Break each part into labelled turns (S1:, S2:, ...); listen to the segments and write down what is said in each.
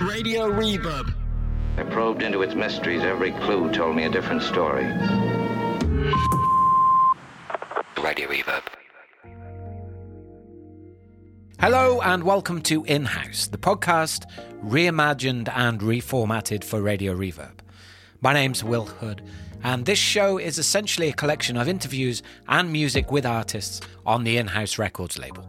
S1: Radio Reverb.
S2: I probed into its mysteries. Every clue told me a different story. Radio Reverb.
S3: Hello and welcome to In House, the podcast reimagined and reformatted for Radio Reverb. My name's Will Hood, and this show is essentially a collection of interviews and music with artists on the In House Records label.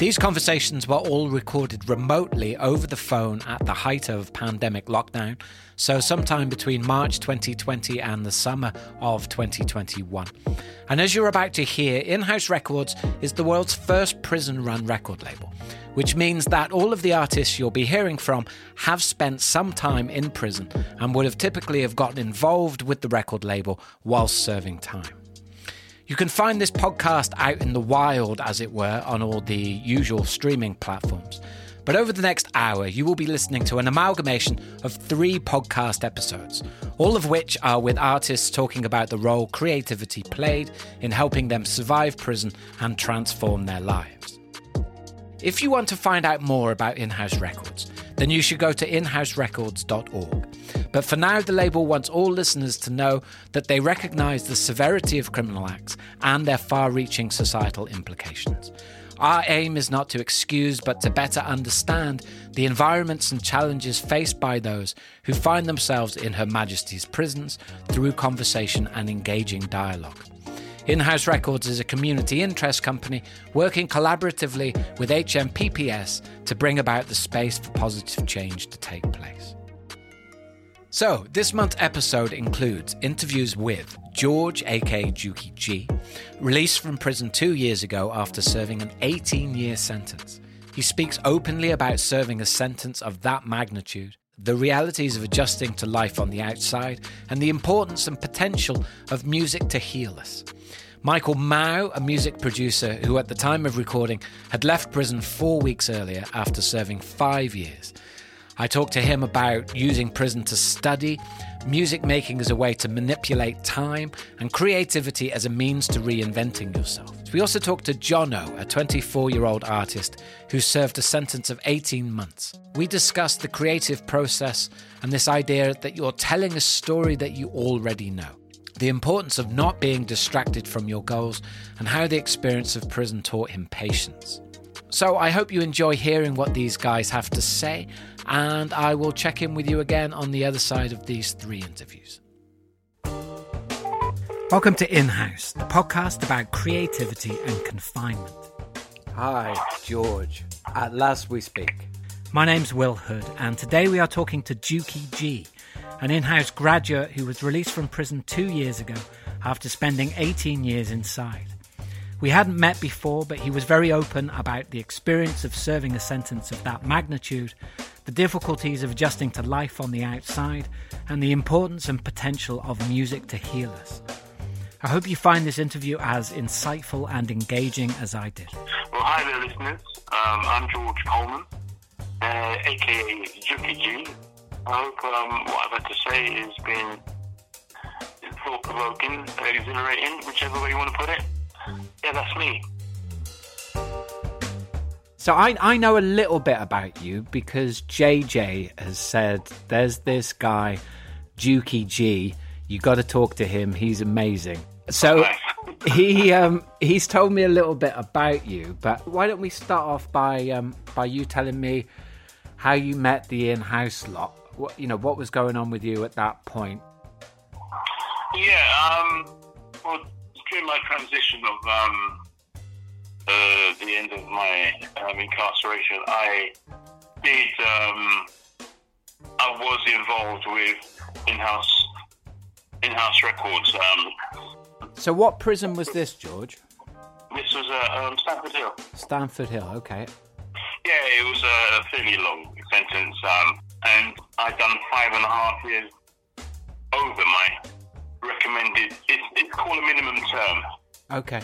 S3: These conversations were all recorded remotely over the phone at the height of pandemic lockdown, so sometime between March 2020 and the summer of 2021. And as you're about to hear, In House Records is the world's first prison run record label, which means that all of the artists you'll be hearing from have spent some time in prison and would have typically have gotten involved with the record label whilst serving time. You can find this podcast out in the wild, as it were, on all the usual streaming platforms. But over the next hour, you will be listening to an amalgamation of three podcast episodes, all of which are with artists talking about the role creativity played in helping them survive prison and transform their lives. If you want to find out more about In House Records, then you should go to inhouserecords.org. But for now, the label wants all listeners to know that they recognise the severity of criminal acts and their far reaching societal implications. Our aim is not to excuse, but to better understand the environments and challenges faced by those who find themselves in Her Majesty's prisons through conversation and engaging dialogue. In House Records is a community interest company working collaboratively with HMPPS to bring about the space for positive change to take place. So, this month's episode includes interviews with George, aka Juki G, released from prison two years ago after serving an 18 year sentence. He speaks openly about serving a sentence of that magnitude, the realities of adjusting to life on the outside, and the importance and potential of music to heal us. Michael Mao, a music producer who at the time of recording had left prison four weeks earlier after serving five years. I talked to him about using prison to study, music making as a way to manipulate time, and creativity as a means to reinventing yourself. We also talked to Jono, a 24 year old artist who served a sentence of 18 months. We discussed the creative process and this idea that you're telling a story that you already know the importance of not being distracted from your goals, and how the experience of prison taught him patience. So I hope you enjoy hearing what these guys have to say, and I will check in with you again on the other side of these three interviews. Welcome to In House, the podcast about creativity and confinement. Hi, George. At last we speak. My name's Will Hood, and today we are talking to Juki G, an in house graduate who was released from prison two years ago after spending 18 years inside. We hadn't met before, but he was very open about the experience of serving a sentence of that magnitude, the difficulties of adjusting to life on the outside, and the importance and potential of music to heal us. I hope you find this interview as insightful and engaging as I did.
S4: Well, hi there, listeners. Um, I'm George Coleman, uh, aka Juki G, I hope um, what I've had to say has been thought provoking, exhilarating, whichever way you want to put it. Yeah, that's me.
S3: So I, I know a little bit about you because JJ has said there's this guy, Juki G. You got to talk to him. He's amazing. So he um, he's told me a little bit about you, but why don't we start off by um, by you telling me how you met the in-house lot what you know what was going on with you at that point?
S4: Yeah, um, well, during my transition of um, uh, the end of my um, incarceration, I did. Um, I was involved with in-house in-house records. Um,
S3: so, what prison was this, George?
S4: This was uh, um, Stamford Hill.
S3: Standford Hill, okay.
S4: Yeah, it was a fairly long sentence. Um, and I've done five and a half years over my recommended. It's, it's called a minimum term.
S3: Okay.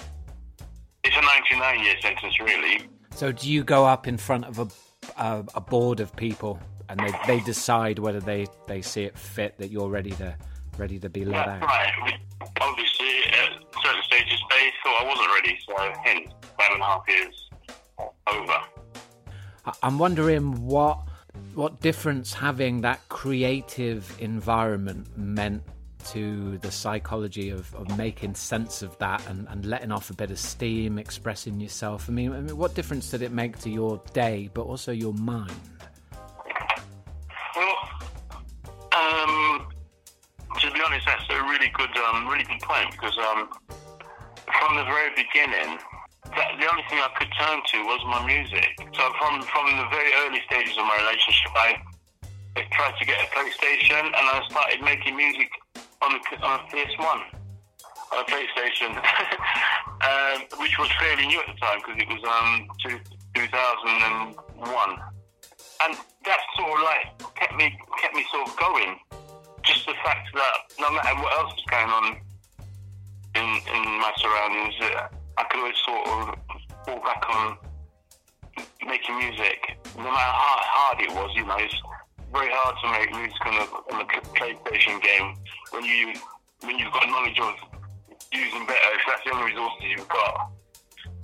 S4: It's a 99 year sentence, really.
S3: So, do you go up in front of a a, a board of people and they, they decide whether they, they see it fit that you're ready to ready to be let
S4: That's
S3: out?
S4: right. Obviously, at certain stages, they thought I wasn't ready, so hence five and a half years over.
S3: I'm wondering what what difference having that creative environment meant to the psychology of, of making sense of that and, and letting off a bit of steam, expressing yourself? I mean, I mean, what difference did it make to your day, but also your mind?
S4: Well, um, to be honest, that's a really good, um, really good point because um, from the very beginning, the only thing I could turn to was my music. So from from the very early stages of my relationship, I tried to get a PlayStation and I started making music on a, on a PS1, on a PlayStation, um, which was fairly new at the time because it was um, two, 2001. And that sort of like kept me kept me sort of going. Just the fact that no matter what else was going on in, in my surroundings, uh, I could always sort of fall back on making music. No matter how hard it was, you know, very hard to make music on a, on a PlayStation game when you when you've got knowledge of using better. If that's the only resources you've got,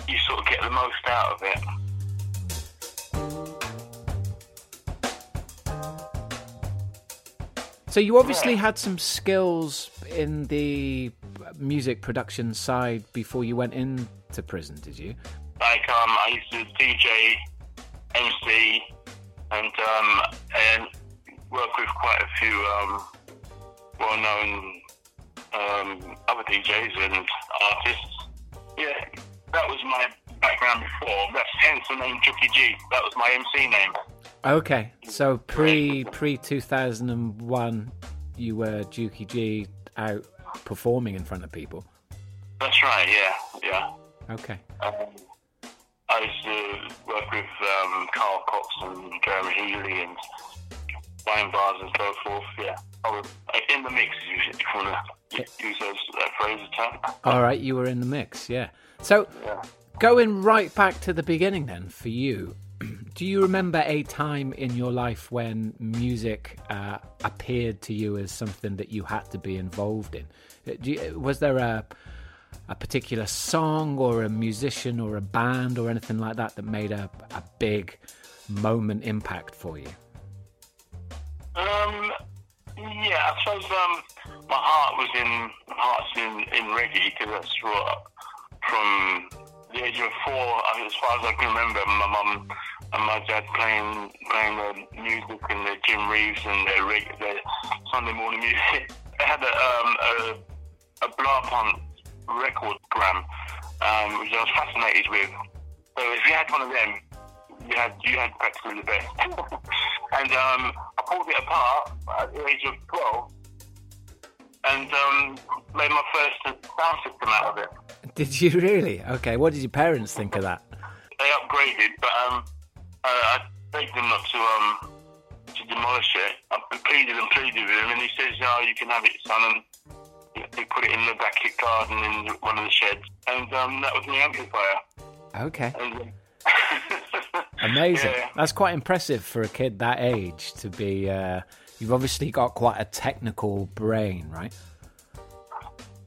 S4: you sort of get the most out of it.
S3: So you obviously had some skills in the music production side before you went into prison, did you?
S4: Like um, I used to DJ, MC, and um, and work with quite a few um, well-known um, other DJs and artists. Yeah, that was my background before. That's hence the name Juki G. That was my MC name.
S3: Okay, so pre pre two thousand and one, you were Juki G out performing in front of people.
S4: That's right. Yeah, yeah.
S3: Okay.
S4: Um, I used to work with um, Carl Cox and Jeremy Healy and wine bars and so forth. Yeah, I was in the mix. If you want to use those that phrase term.
S3: All right, you were in the mix. Yeah. So
S4: Yeah.
S3: going right back to the beginning, then for you. Do you remember a time in your life when music uh, appeared to you as something that you had to be involved in? Uh, you, was there a a particular song or a musician or a band or anything like that that made a, a big moment impact for you?
S4: Um, yeah, I suppose um, my heart was in heart's in, in reggae because that's what from the age of four, as far as I can remember, my mum and my dad playing playing the music and the Jim Reeves and the, reg- the Sunday morning music. They had a um, a, a Blaupunkt record gram, um, which I was fascinated with. So if you had one of them, you had you had practically the best. and um, I pulled it apart at the age of twelve, and um, made my first sound system out of it.
S3: Did you really? Okay, what did your parents think of that?
S4: They upgraded, but um, I, I begged them not to um to demolish it. I pleaded and pleaded with him, and he says, "No, you can have it, son." And they put it in the back garden in one of the sheds, and um, that was my amplifier.
S3: Okay,
S4: And,
S3: amazing.
S4: Yeah.
S3: That's quite impressive for a kid that age to be. Uh, you've obviously got quite a technical brain, right?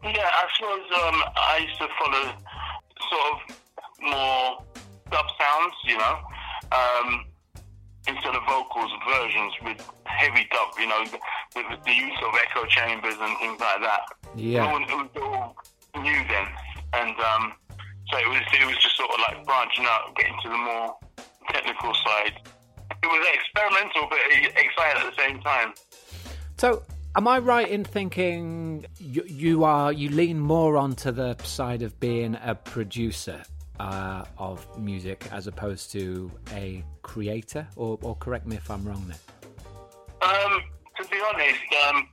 S4: Yeah, I suppose um, I used to follow sort of more dub sounds, you know, um, instead of vocals versions with heavy dub, you know, with the use of echo chambers and things like that.
S3: Yeah.
S4: It was, it was all new then, and um, so it was it was just sort of like branching out, getting to the more technical side. It was experimental, but exciting at the same time.
S3: So, am I right in thinking you, you are you lean more onto the side of being a producer uh, of music as opposed to a creator, or, or correct me if I'm wrong there?
S4: Um, to be honest, um,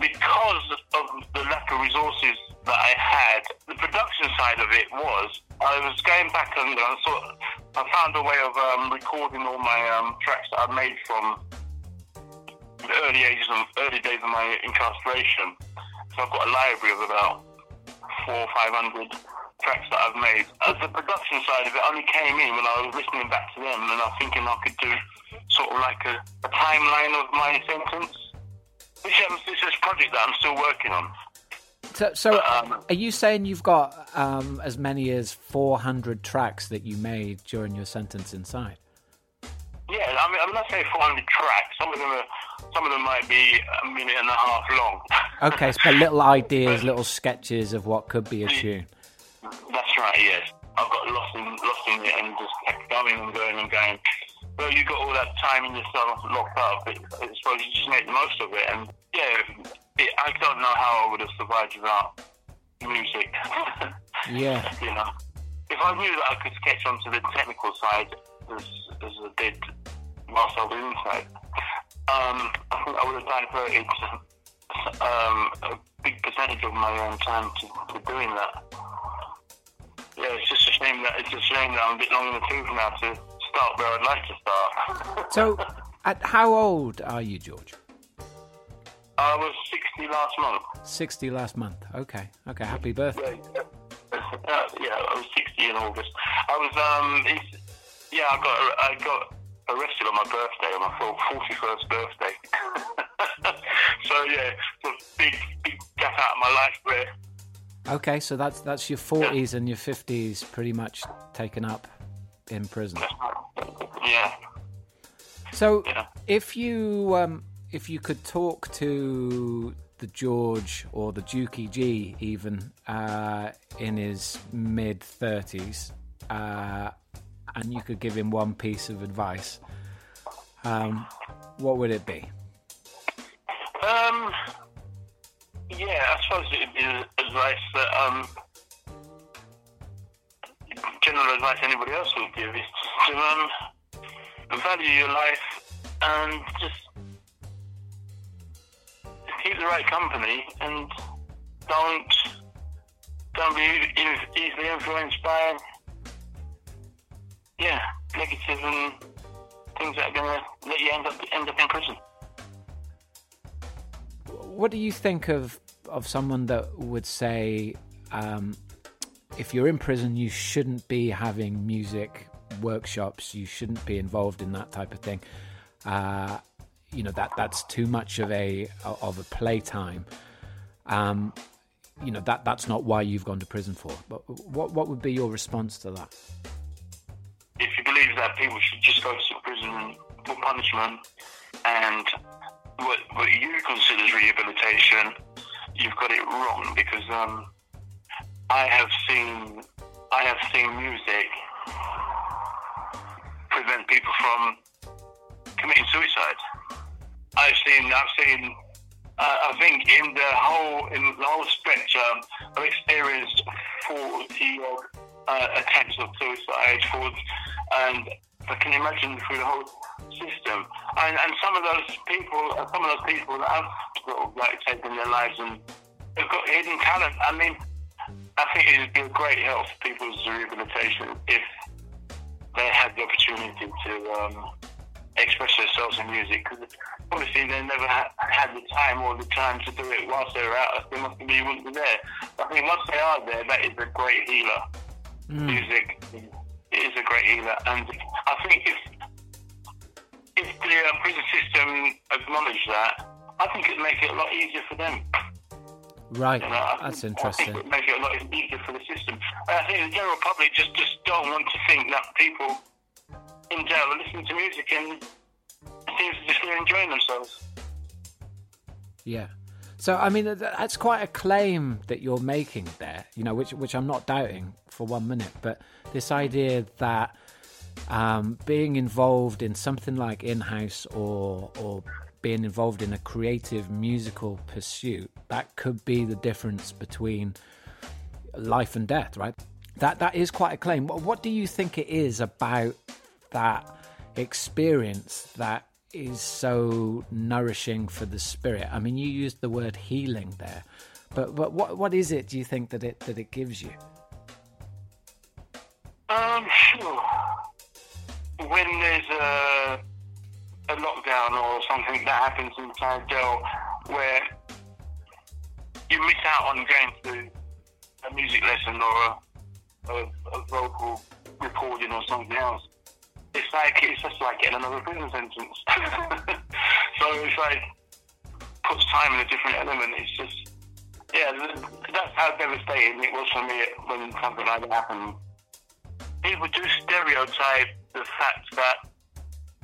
S4: because of the lack of resources that I had, the production side of it was I was going back and I sort I found a way of um, recording all my um, tracks that I made from the early ages of early days of my incarceration. So I've got a library of about four or five hundred tracks that I've made. As the production side of it only came in when I was listening back to them and I was thinking I could do sort of like a, a timeline of my sentence. Which um, it's this project that I'm still working on.
S3: So, so
S4: Um,
S3: are you saying you've got um, as many as 400 tracks that you made during your sentence inside?
S4: Yeah, I mean, I'm not saying 400 tracks. Some of them are, some of them might be a minute and a half long.
S3: Okay, so little ideas, little sketches of what could be a tune.
S4: That's right. Yes, I've got lost in lost in it and just kept going and going and going. Well, you got all that time in yourself locked up. It, I suppose you just make the most of it. And yeah, it, I don't know how I would have survived without music.
S3: Yeah.
S4: you know, if I knew that I could sketch onto the technical side as, as I did whilst I was inside, um, I think I would have diverted um, a big percentage of my own time to, to doing that. Yeah, it's just a shame that it's a shame that I'm a bit long in the tooth now to start where I'd like to start.
S3: So, at how old are you, George?
S4: I was 60 last month.
S3: 60 last month. Okay. Okay. Happy birthday.
S4: Yeah, uh, yeah, I was 60 in August. I was, um, yeah, I got I got arrested on my birthday, on my full 41st birthday. so yeah, it's a big, big gap out of my life there.
S3: Okay, so that's that's your 40s and your 50s pretty much taken up in prison.
S4: Yeah.
S3: So,
S4: Yeah.
S3: if you um, if you could talk to the George or the Dukey G even uh, in his mid 30s, uh, and you could give him one piece of advice, um, what would it be?
S4: Um, yeah, I suppose it would be advice that, um, general advice anybody else would give is to, um, value your life and just keep the right company and don't, don't be easily influenced by, yeah, negative and things that are going to let you end up, end up in prison.
S3: What do you think of of someone that would say, um, if you're in prison, you shouldn't be having music workshops, you shouldn't be involved in that type of thing. Uh, you know that that's too much of a of a playtime. Um, you know that that's not why you've gone to prison for. But what what would be your response to that?
S4: if you believe that people should just go to prison for punishment and what, what you consider as rehabilitation, you've got it wrong because um, I have seen I have seen music prevent people from committing suicide. I've seen I've seen uh, I think in the whole in the whole spectrum, I've experienced forty odd uh, attempts of suicide, for, and I can imagine through the whole system. And, and some of those people, uh, some of those people that have sort of like taken their lives and they've got hidden talent. I mean, I think it would be a great help for people's rehabilitation if they had the opportunity to um, express themselves in music. Because obviously they never ha- had the time or the time to do it whilst they were out. They must be wouldn't be there. I think once they are there, that is a great healer. Music is a great healer, and I think if if the uh, prison system acknowledged that, I think it'd make it a lot easier for them.
S3: Right,
S4: You know,
S3: that's
S4: think, I
S3: interesting.
S4: think it'd make it a lot easier for the system. And I think the general public just, just don't want to think that people in jail are listening to music and seems to just be enjoying themselves.
S3: Yeah. So I mean, that's quite a claim that you're making there. You know, which which I'm not doubting for one minute. But this idea that um, being involved in something like in-house or or being involved in a creative musical pursuit that could be the difference between life and death, right? That that is quite a claim. What, what do you think it is about that experience that is so nourishing for the spirit? I mean, you used the word healing there, but what what, what is it? Do you think that it that it gives you?
S4: Um. When there's a, a lockdown or something that happens in jail where you miss out on going to a music lesson or a, a, a vocal recording or something else, it's like it's just like getting another prison sentence. so it's like puts time in a different element. It's just yeah, that's how devastating it was for me when something like that happened people do stereotype the fact that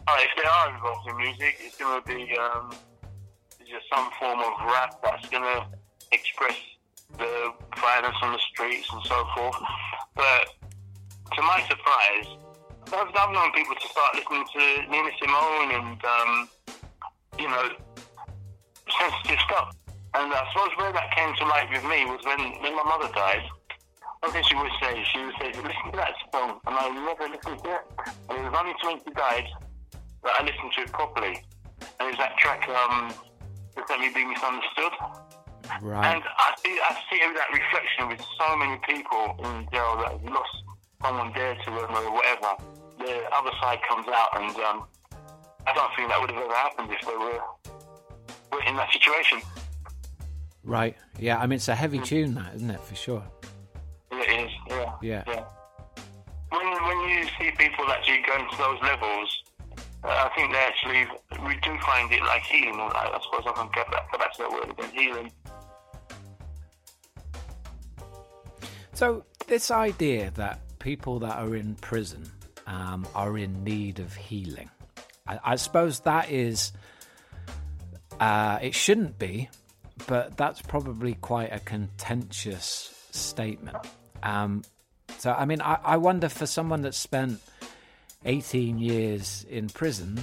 S4: uh, if they are involved in music, it's going to be um, just some form of rap that's going to express the violence on the streets and so forth. But to my surprise, I've, I've known people to start listening to Nina Simone and, um, you know, sensitive stuff. And I suppose where that came to light with me was when, when my mother died. One thing she would say, she would say, listen to that song. And I never listened to it. And it was only when she died that I listened to it properly. And it's that track, um, Let Me Be Misunderstood.
S3: Right.
S4: And I see, I see that reflection with so many people in jail that have lost someone dear to them or whatever. The other side comes out, and um, I don't think that would have ever happened if they were, were in that situation.
S3: Right. Yeah. I mean, it's a heavy tune, that isn't it? For sure.
S4: It is, yeah.
S3: Yeah.
S4: yeah. When, when you see people actually going to those levels, uh, I think they actually, we do find it like healing. I, I suppose I can get back, back to that word again, healing.
S3: So, this idea that people that are in prison um, are in need of healing, I, I suppose that is, uh, it shouldn't be, but that's probably quite a contentious statement. Um, so, I mean, I, I wonder for someone that's spent 18 years in prison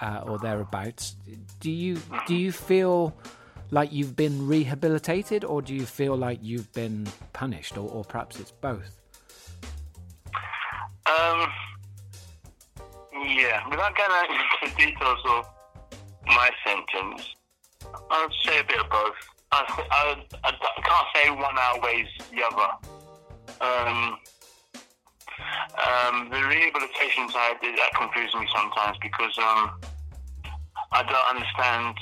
S3: uh, or thereabouts, do you do you feel like you've been rehabilitated, or do you feel like you've been punished, or, or perhaps it's both?
S4: Um, yeah, without going into the details of my sentence, I'd say a bit of both. I, I, I, I can't say one outweighs the other. Um, um, the rehabilitation side that confuses me sometimes because um, I don't understand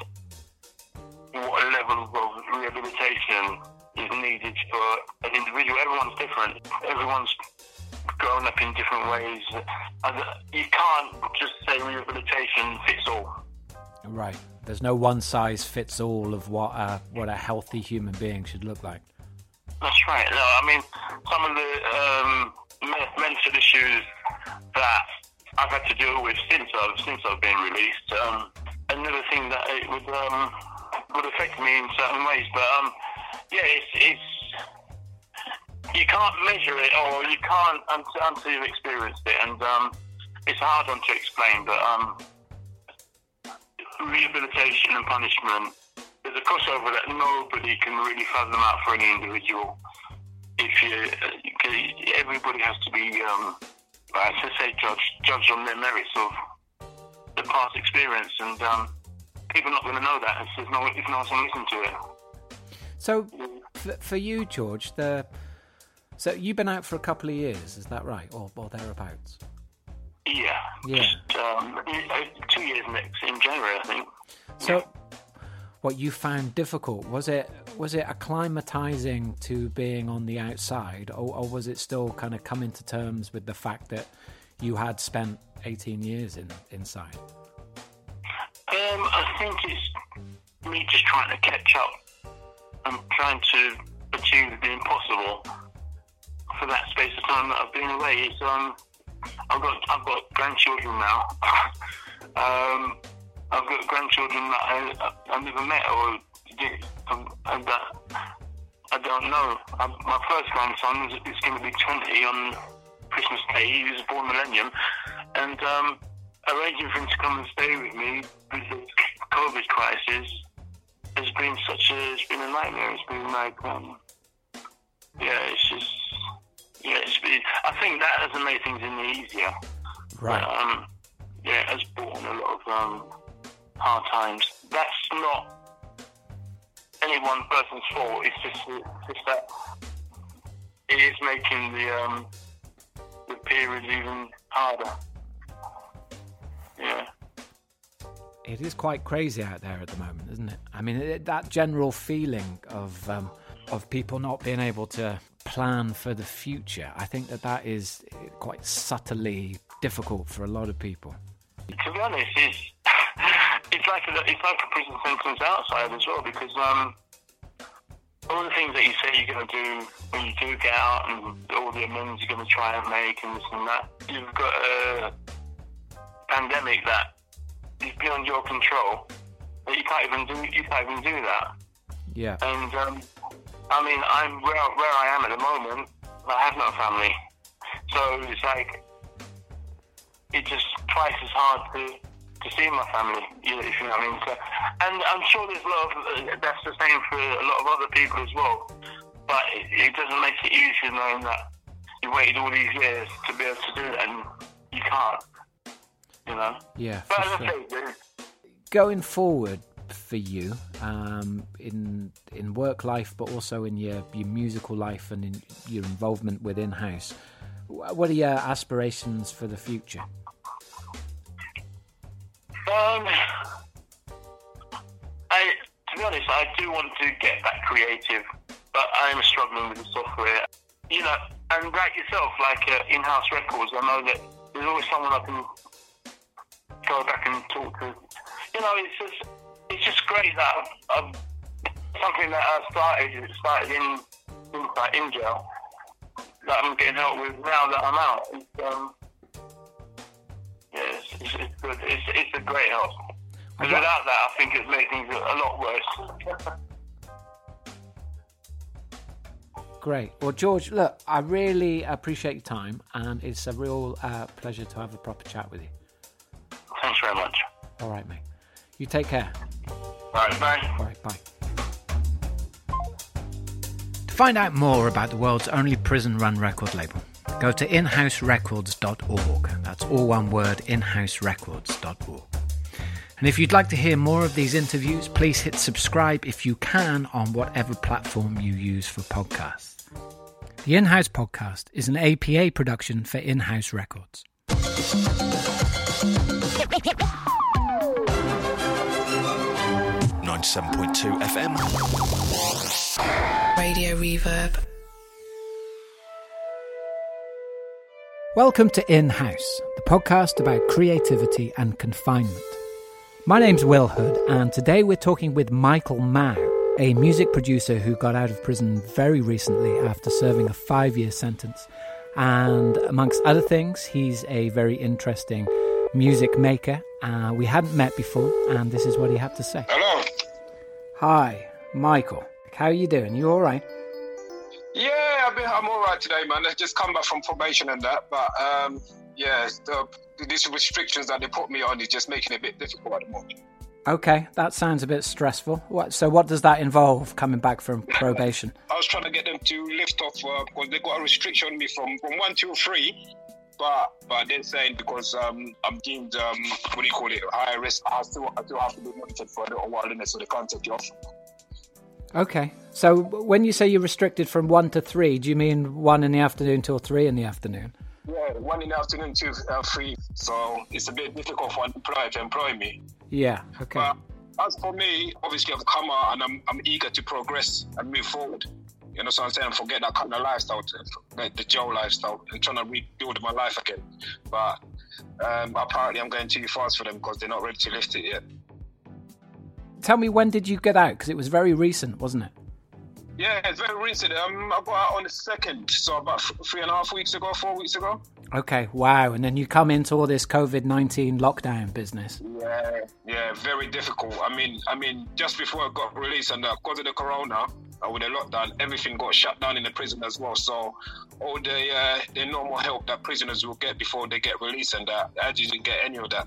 S4: what level of rehabilitation is needed for an individual. Everyone's different. Everyone's grown up in different ways. You can't just say rehabilitation fits all.
S3: Right. There's no one size fits all of what a, what a healthy human being should look like.
S4: That's right. No, I mean, some of the um, mental issues that I've had to deal with since I've since I've been released. Um, another thing that it would um, would affect me in certain ways, but um, yeah, it's, it's you can't measure it or you can't until, until you've experienced it, and um, it's a hard one to explain. But um, rehabilitation and punishment there's a crossover that nobody can really fathom out for any individual. If you, uh, everybody has to be, um, I say, judged judged on their merits of the past experience, and um, people are not going to know that if no if no one's listening to it.
S3: So, for, for you, George, the so you've been out for a couple of years, is that right, or, or thereabouts?
S4: Yeah.
S3: Yeah.
S4: Just, um, two years next in January, I think.
S3: So, what you found difficult was it was it acclimatizing to being on the outside, or, or was it still kind of coming to terms with the fact that you had spent 18 years in inside?
S4: Um, I think it's me just trying to catch up. I'm trying to achieve the impossible for that space of time that I've been away. It's um, I've got I've got grandchildren now. um, I've got grandchildren that I, I never met or did, um, that I don't know. Um, my first grandson is, is going to be 20 on Christmas Day. He was born millennium, and um, arranging for him to come and stay with me with the COVID crisis has been such a it's been a nightmare. It's been like um, yeah, it's just yeah, it's I think that has made things any easier.
S3: Right.
S4: But, um, yeah, it has brought on a lot of um, hard times. That's not any one person's fault. It's just it's just that it is making the um, the period even harder. Yeah.
S3: It is quite crazy out there at the moment, isn't it? I mean, it, that general feeling of um, of people not being able to plan for the future. I think that that is quite subtly difficult for a lot of people.
S4: To be honest, it's it's like a, it's like a prison sentence outside as well because um, all the things that you say you're going to do when you do get out and all the amends you're going to try and make and this and that. You've got a pandemic that is beyond your control. That you can't even do you can't even do that.
S3: Yeah.
S4: And um, I mean, I'm where where I am at the moment. I have no family, so it's like it's just twice as hard to to see my family. You know, if you know what I mean. So, and I'm sure there's a lot of uh, that's the same for a lot of other people as well. But it, it doesn't make it easy knowing that you waited all these years to be able to do it, and you can't. You know.
S3: Yeah.
S4: But
S3: for
S4: as I say,
S3: Going forward for you um, in in work life, but also in your your musical life and in your involvement with in house. What are your aspirations for the future?
S4: Um, I, to be honest, I do want to get back creative, but I am struggling with the software. You know, and like yourself, like uh, in-house records, I know that there's always someone I can go back and talk to. You know, it's just, it's just great that I've, I've something that I started, it started in, in, like in jail, that I'm getting help with now that I'm out. It's, um, yeah, it's, it's, it's good. It's, it's a great help. Because without that, I think it'd make things a a lot worse.
S3: Great. Well, George, look, I really appreciate your time, and it's a real uh, pleasure to have a proper chat with you.
S4: Thanks very much.
S3: All right, mate. You take care.
S4: All right, bye.
S3: All right, bye. To find out more about the world's only prison run record label, go to inhouserecords.org. That's all one word inhouserecords.org. And if you'd like to hear more of these interviews, please hit subscribe if you can on whatever platform you use for podcasts. The In House Podcast is an APA production for In House Records.
S1: Ninety-seven point two FM.
S5: Radio Reverb.
S3: Welcome to In House, the podcast about creativity and confinement. My name's Will Hood, and today we're talking with Michael Mao, a music producer who got out of prison very recently after serving a five year sentence. And amongst other things, he's a very interesting music maker. Uh, we hadn't met before, and this is what he had to say.
S6: Hello.
S3: Hi, Michael. How are you doing? You all right?
S6: Yeah, I've been, I'm all right today, man. I just come back from probation and that, but um, yeah, the, these restrictions that they put me on is just making it a bit difficult at the moment.
S3: Okay, that sounds a bit stressful. What, so, what does that involve coming back from probation?
S6: I was trying to get them to lift off because they got a restriction on me from, from one to three, but but they're saying because um, I'm deemed um, what do you call it high risk, I still I still have to be monitored for a little while in it, so they can't take you off.
S3: Okay. So when you say you're restricted from one to three, do you mean one in the afternoon till three in the afternoon?
S6: Yeah, one in the afternoon to uh, three, so it's a bit difficult for an employer to employ me.
S3: Yeah. Okay.
S6: But as for me, obviously I've come out and I'm, I'm eager to progress and move forward. You know what I'm saying? Forget that kind of lifestyle, the, the Joe lifestyle, and trying to rebuild my life again. But um, apparently I'm going too fast for them because they're not ready to lift it yet.
S3: Tell me when did you get out? Because it was very recent, wasn't it?
S6: Yeah, it's very recent. Um, I got out on the second, so about th- three and a half weeks ago, four weeks ago.
S3: Okay. Wow. And then you come into all this COVID nineteen lockdown business.
S6: Yeah, yeah, very difficult. I mean, I mean, just before I got released and uh, because of the corona, with the lockdown, everything got shut down in the prison as well. So all the uh, the normal help that prisoners will get before they get released and that, I didn't get any of that.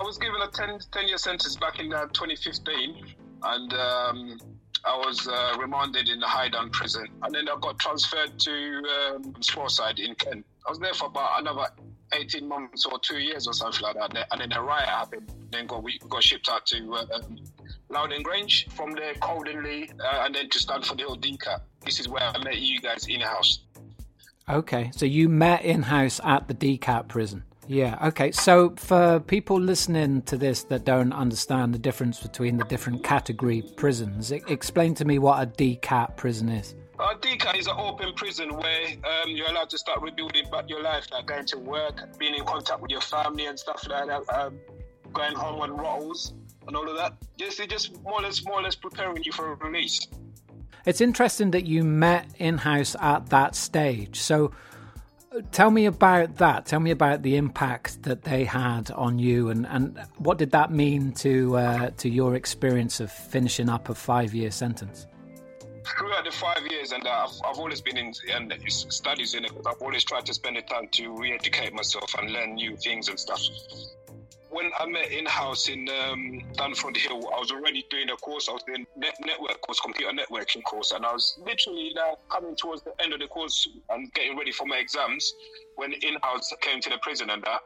S6: I was given a 10, 10 year sentence back in uh, 2015, and um, I was uh, remanded in the prison, and then I got transferred to um, in Kent. I was there for about another 18 months or two years or something like that, and then a riot happened. Then got we got shipped out to uh, Lowdham Grange, from there Coldingley, uh, and then to Standford Hill DCAT. This is where I met you guys in house.
S3: Okay. So you met in house at the DCAT prison. Yeah. Okay. So for people listening to this that don't understand the difference between the different category prisons, explain to me what a DCAT prison is.
S6: A DCAT is an open prison where um, you're allowed to start rebuilding back your life, like going to work, being in contact with your family and stuff like that, um, going home on rolls and all of that. Just, it's just more or less, more or less preparing you for a release.
S3: It's interesting that you met in house at that stage. So, tell me about that. Tell me about the impact that they had on you, and, and what did that mean to uh, to your experience of finishing up a five year sentence?
S6: Throughout the five years, and uh, I've, I've always been in, in studies in it. I've always tried to spend the time to re-educate myself and learn new things and stuff when I met in house in um, Dunford Hill, I was already doing a course. I was doing net- network course, computer networking course, and I was literally now coming towards the end of the course and getting ready for my exams when in house came to the prison and that.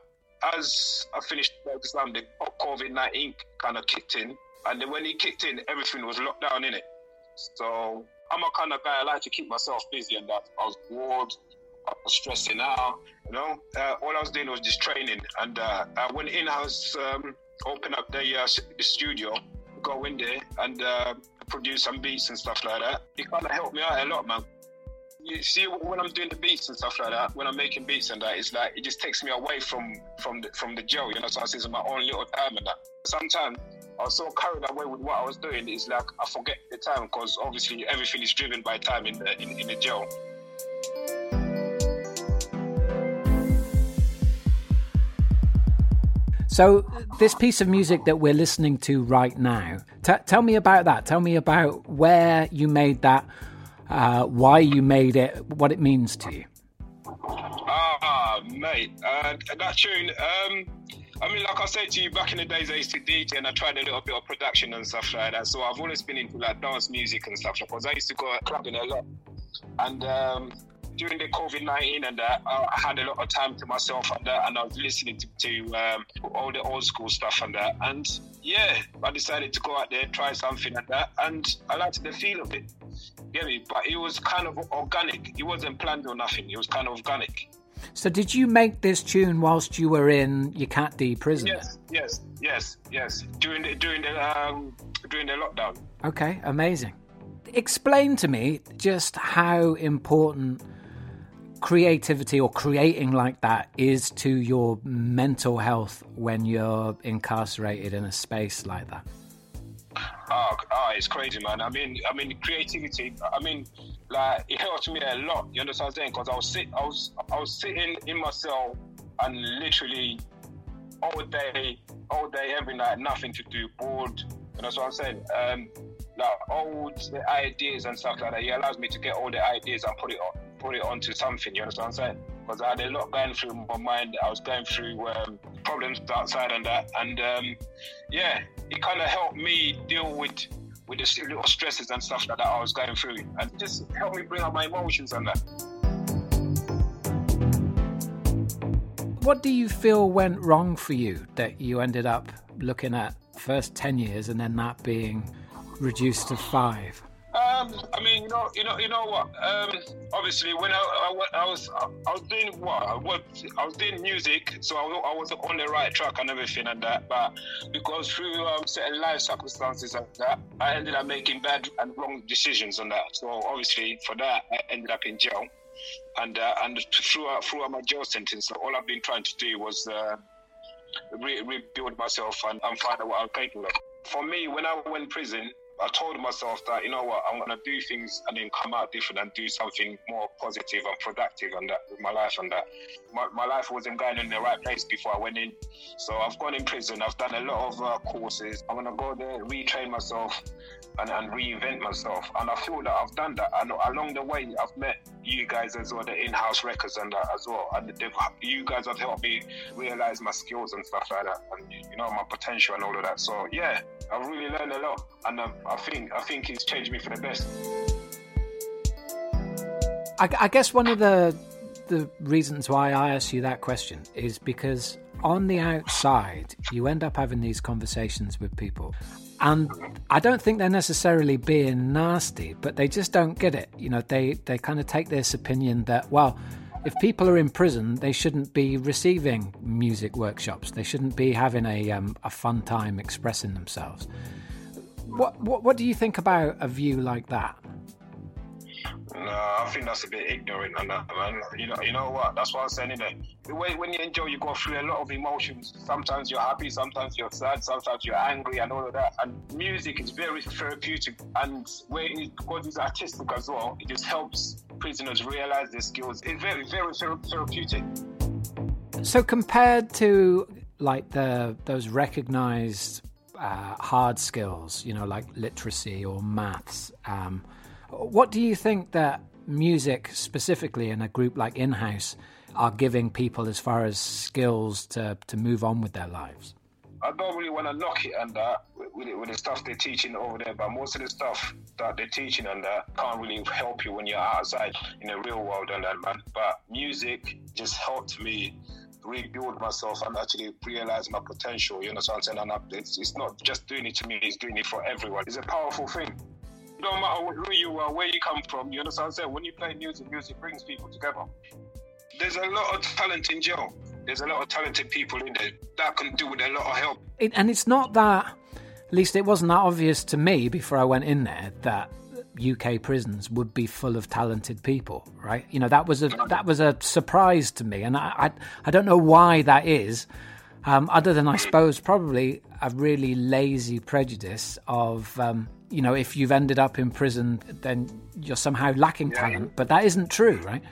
S6: As I finished the exam, the COVID nineteen kind of kicked in, and when it kicked in, everything was locked down in it. So I'm a kind of guy I like to keep myself busy, and that I was bored. I was stressing out. You know, uh, all I was doing was just training. And uh, uh, when in-house um, open up the, uh, studio, go in there and uh, produce some beats and stuff like that. It kind of helped me out a lot, man. You see, when I'm doing the beats and stuff like that, when I'm making beats and that, it's like it just takes me away from from the, from the jail. You know, so I see my own little time and that. Sometimes I was so carried away with what I was doing. It's like I forget the time because obviously everything is driven by time in the in, in the jail.
S3: So, this piece of music that we're listening to right now, t- tell me about that. Tell me about where you made that, uh, why you made it, what it means to you.
S6: Ah, mate, uh, that tune. Um, I mean, like I said to you, back in the days I used to DJ and I tried a little bit of production and stuff like that. So I've always been into like dance music and stuff because I used to go clubbing a lot. And um, during the COVID 19 and that, I had a lot of time to myself and that, and I was listening to, to um, all the old school stuff and that. And yeah, I decided to go out there, try something like that, and I liked the feel of it. Get me? But it was kind of organic. It wasn't planned or nothing. It was kind of organic.
S3: So, did you make this tune whilst you were in your Cat D prison?
S6: Yes, yes, yes, yes. During the during the um, during the lockdown.
S3: Okay, amazing. Explain to me just how important creativity or creating like that is to your mental health when you're incarcerated in a space like that?
S6: Oh, oh, it's crazy, man. I mean, I mean, creativity. I mean, like it helped me a lot. You understand what I'm saying? Because I was sit, I was, I was sitting in my cell and literally all day, all day, every night, nothing to do, bored. You know what I'm saying? Um, like all the ideas and stuff like that. It allows me to get all the ideas and put it on put it onto something. You understand what I'm saying? Because I had a lot going through my mind. I was going through um, problems outside and that, and um, yeah, it kind of helped me deal with with the little stresses and stuff that I was going through, and just helped me bring out my emotions and that.
S3: What do you feel went wrong for you that you ended up looking at first ten years and then that being reduced to five?
S6: I mean, you know, you know, you know what? Um, obviously, when I, I, I, was, I was doing what? I was, I was doing music, so I, I was on the right track and everything and that. But because through um, certain life circumstances and that, I ended up making bad and wrong decisions on that. So obviously, for that, I ended up in jail. And uh, and throughout throughout my jail sentence, all I've been trying to do was uh, re- rebuild myself and, and find out what I'm capable of. For me, when I went prison, I told myself that you know what I'm gonna do things and then come out different and do something more positive and productive and that with my life and that my, my life wasn't going in the right place before I went in. So I've gone in prison. I've done a lot of uh, courses. I'm gonna go there, retrain myself, and, and reinvent myself. And I feel that I've done that. And along the way, I've met you guys as well, the in-house records and that as well. And you guys have helped me realize my skills and stuff like that, and you know my potential and all of that. So yeah, I've really learned a lot, and um, I think I think it's changed me for the best.
S3: I, I guess one of the the reasons why I ask you that question is because on the outside, you end up having these conversations with people. And I don't think they're necessarily being nasty, but they just don't get it. You know, they, they kind of take this opinion that, well, if people are in prison, they shouldn't be receiving music workshops. They shouldn't be having a, um, a fun time expressing themselves. What, what, what do you think about a view like that?
S6: No, I think that's a bit ignorant and that, man. You know, you know what? That's what I'm saying. The way when you enjoy, you go through a lot of emotions. Sometimes you're happy, sometimes you're sad, sometimes you're angry, and all of that. And music is very therapeutic, and where it, because it's artistic as well, it just helps prisoners realize their skills. It's very, very therapeutic.
S3: So compared to like the those recognized uh, hard skills, you know, like literacy or maths. Um, what do you think that music, specifically in a group like In House, are giving people as far as skills to, to move on with their lives?
S6: I don't really want to knock it and uh, that with, with, the stuff they're teaching over there, but most of the stuff that they're teaching and that can't really help you when you're outside in the real world and that, man. But music just helped me rebuild myself and actually realize my potential. You know what I'm saying? And it's, it's not just doing it to me; it's doing it for everyone. It's a powerful thing. No matter who you are, where you come from, you understand what I'm saying? When you play music, music brings people together. There's a lot of talent in jail. There's a lot of talented people in there that can do with a lot of help.
S3: It, and it's not that, at least it wasn't that obvious to me before I went in there, that UK prisons would be full of talented people, right? You know, that was a that was a surprise to me, and I I, I don't know why that is, um, other than I suppose probably a really lazy prejudice of um, you know if you've ended up in prison, then you're somehow lacking talent, but that isn't true, right?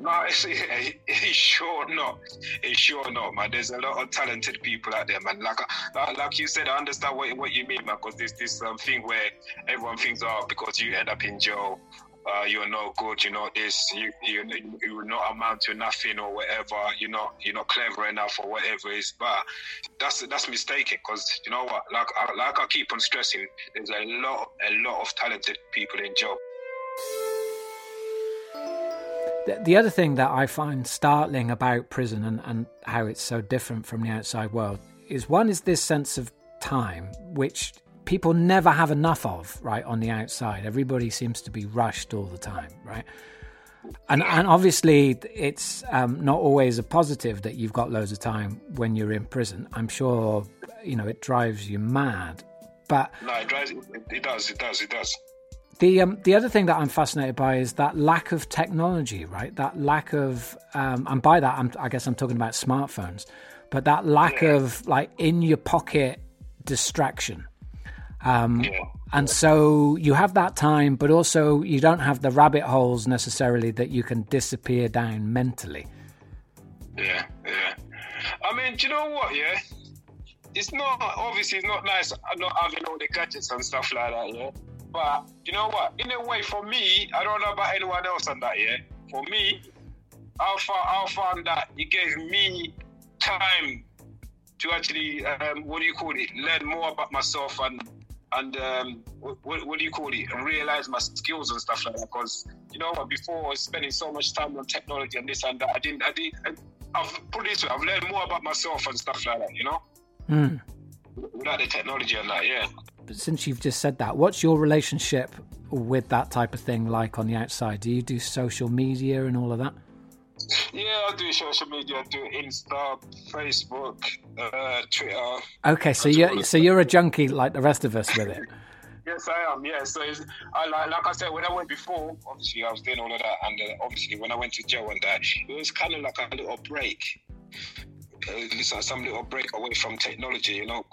S6: No, it's, it's sure not. It's sure not, man. There's a lot of talented people out there, man. Like, like, like you said, I understand what, what you mean, man. Because there's this um, thing where everyone thinks, oh, because you end up in jail, uh, you're not good, you're not this, you you you not amount to nothing or whatever. You're not you're not clever enough or whatever it is. But that's that's mistaken because you know what? Like I, like I keep on stressing, there's a lot a lot of talented people in jail.
S3: The, other thing that I find startling about prison and, and how it's so different from the outside world is one is this sense of time, which people never have enough of, right, on the outside. Everybody seems to be rushed all the time, right? And, and obviously, it's um, not always a positive that you've got loads of time when you're in prison. I'm sure, you know, it drives you mad. But
S6: no, it drives. It does. It does. It does.
S3: The um, the other thing that I'm fascinated by is that lack of technology, right? That lack of, um, and by that I'm, i guess I'm talking about smartphones, but that lack yeah. of like in your pocket distraction. Um, yeah. And so you have that time, but also you don't have the rabbit holes necessarily that you can disappear down mentally.
S6: Yeah, yeah. I mean, do you know what? Yeah, it's not obviously it's not nice not having all the gadgets and stuff like that. Yeah, but you know what? In a way, for me, I don't know about anyone else on that. Yeah, for me, I found, I found that it gave me time to actually, um, what do you call it, learn more about myself and and um, what, what, do you call it, realize my skills and stuff like that. Because you know what, before I was spending so much time on technology and this and that, I didn't, I didn't. I've put it, I've learned more about myself and stuff like that. You know.
S3: Mm.
S6: Without the technology and that, yeah But
S3: since you've just said that, what's your relationship with that type of thing like on the outside? Do you do social media and all of that?
S6: Yeah, I do social media. I do Insta, Facebook, uh, Twitter.
S3: Okay, so you're so you're a junkie like the rest of us with it.
S6: yes, I am. Yeah, so I like like I said when I went before. Obviously, I was doing all of that, and uh, obviously when I went to jail and that, it was kind of like a little break. Uh, like some little break away from technology, you know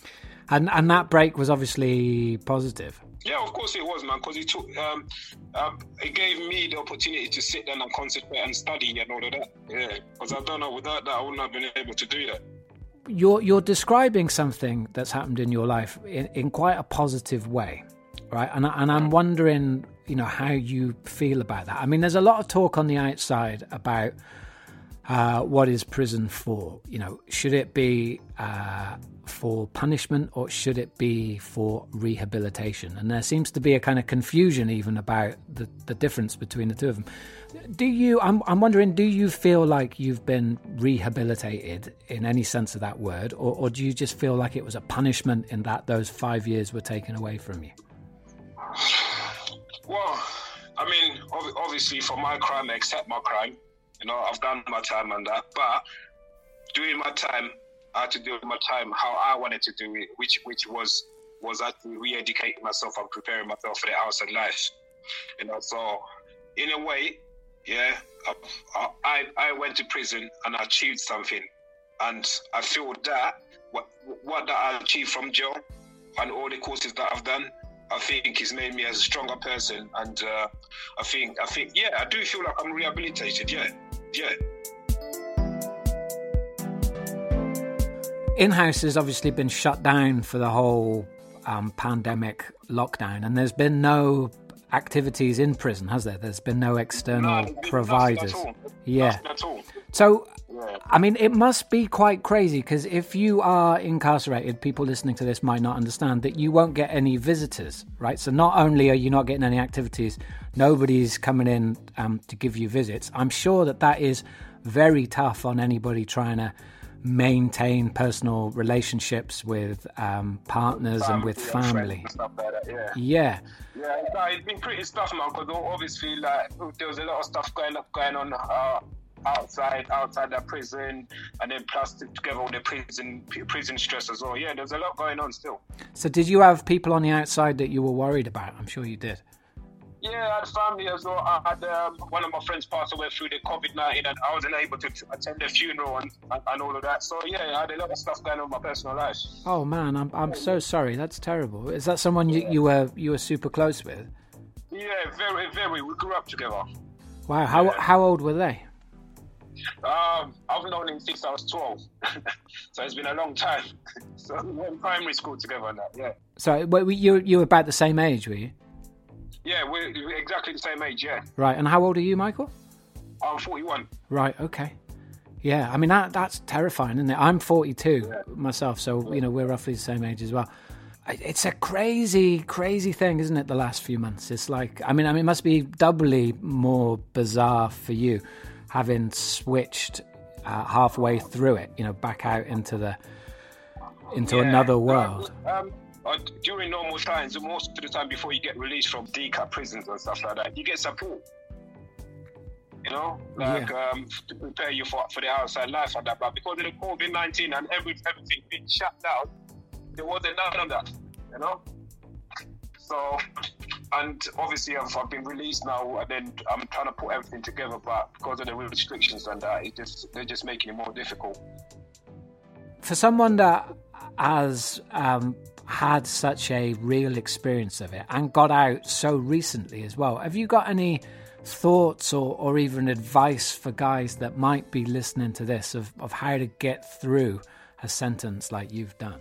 S3: and and that break was obviously positive.
S6: Yeah, of course it was, man, because it took um, um, it gave me the opportunity to sit down and concentrate and study and all of that. Yeah, because I don't know without that I wouldn't have been able to do that.
S3: You're you're describing something that's happened in your life in, in quite a positive way, right? And and I'm wondering, you know, how you feel about that. I mean, there's a lot of talk on the outside about uh, what is prison for? You know, should it be uh, for punishment or should it be for rehabilitation? And there seems to be a kind of confusion even about the, the difference between the two of them. Do you, I'm, I'm wondering, do you feel like you've been rehabilitated in any sense of that word, or, or do you just feel like it was a punishment in that those five years were taken away from you?
S6: Well, I mean, obviously, for my crime, accept my crime you know, I've done my time and that, but doing my time, I had to do my time how I wanted to do it, which which was was actually re-educating myself and preparing myself for the outside life. You know, so in a way, yeah, I, I, I went to prison and I achieved something. And I feel that what, what that I achieved from jail and all the courses that I've done, I think it's made me as a stronger person. And uh, I think, I think, yeah, I do feel like I'm rehabilitated. Yeah, yeah.
S3: In house has obviously been shut down for the whole um, pandemic lockdown, and there's been no activities in prison, has there? There's been no external no, providers. Yeah. So, yeah. I mean, it must be quite crazy because if you are incarcerated, people listening to this might not understand that you won't get any visitors, right? So, not only are you not getting any activities, nobody's coming in um, to give you visits. I'm sure that that is very tough on anybody trying to maintain personal relationships with um, partners and with family.
S6: And like that, yeah.
S3: yeah.
S6: Yeah, it's been pretty tough, man. Because obviously, like there was a lot of stuff going up, going on uh, outside, outside that prison, and then plus together with the prison, prison stress as well. Yeah, there's a lot going on still.
S3: So, did you have people on the outside that you were worried about? I'm sure you did.
S6: Yeah, I had family as well. I had um, one of my friends pass away through the COVID 19 and I wasn't able to attend the funeral and, and, and, all of that. So, yeah, I had a lot of stuff going on in my personal life.
S3: Oh, man, I'm, I'm so sorry. That's terrible. Is that someone you, you, were, you were super close with?
S6: Yeah, very, very. We grew up together.
S3: Wow. How, yeah. how old were they?
S6: Um, I've known him since I was 12. so it's been a long time. so we went in primary school together and that, yeah.
S3: So you, you were about the same age, were you?
S6: Yeah, we're exactly the same age. Yeah.
S3: Right. And how old are you, Michael?
S6: I'm 41.
S3: Right. Okay. Yeah. I mean that that's terrifying, isn't it? I'm 42 yeah. myself, so you know we're roughly the same age as well. It's a crazy, crazy thing, isn't it? The last few months, it's like I mean, I mean, it must be doubly more bizarre for you, having switched uh, halfway through it, you know, back out into the into yeah. another world.
S6: Um, uh, during normal times, most of the time before you get released from DCAT prisons and stuff like that, you get support. You know, like yeah. um, to prepare you for, for the outside life and that. But because of the COVID 19 and every, everything being shut down, there wasn't none of that, you know? So, and obviously I've, I've, been released now, and then I'm trying to put everything together, but because of the restrictions and that, it just they're just making it more difficult.
S3: For someone that has um, had such a real experience of it and got out so recently as well. Have you got any thoughts or, or even advice for guys that might be listening to this of, of how to get through a sentence like you've done?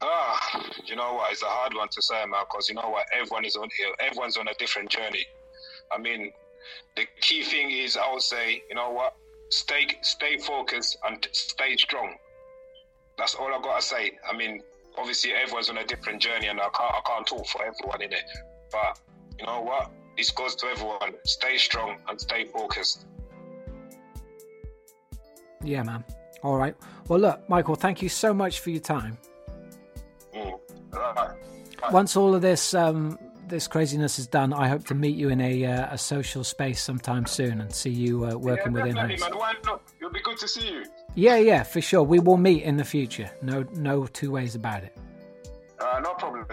S6: Ah, you know what? It's a hard one to say, man, because you know what? Everyone is on. Everyone's on a different journey. I mean, the key thing is, I would say, you know what? Stay, stay focused and stay strong that's all I gotta say. I mean, obviously everyone's on a different journey, and I can't I can't talk for everyone in it. But you know what? This goes to everyone. Stay strong and stay focused.
S3: Yeah, man. All right. Well, look, Michael. Thank you so much for your time.
S6: Mm. Right.
S3: Once all of this um, this craziness is done, I hope to meet you in a uh, a social space sometime soon and see you uh, working yeah, within
S6: man. Why not? It'll be good to see you.
S3: Yeah, yeah, for sure. We will meet in the future. No, no two ways about it.
S6: Uh, no problem.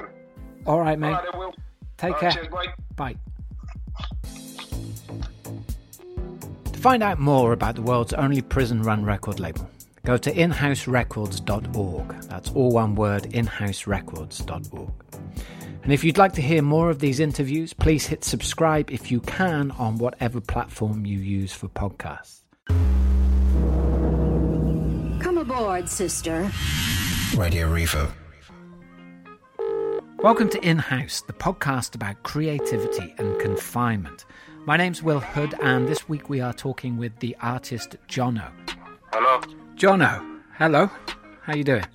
S3: All right, mate. All right,
S6: will.
S3: Take care.
S6: Cheers, bye.
S3: Bye. To find out more about the world's only prison-run record label, go to inhouserecords.org. That's all one word, inhouserecords.org. And if you'd like to hear more of these interviews, please hit subscribe if you can on whatever platform you use for podcasts.
S1: Come aboard, sister.
S5: Radio Reverb.
S3: Welcome to In House, the podcast about creativity and confinement. My name's Will Hood, and this week we are talking with the artist Jono.
S6: Hello.
S3: Jono, hello. How you doing?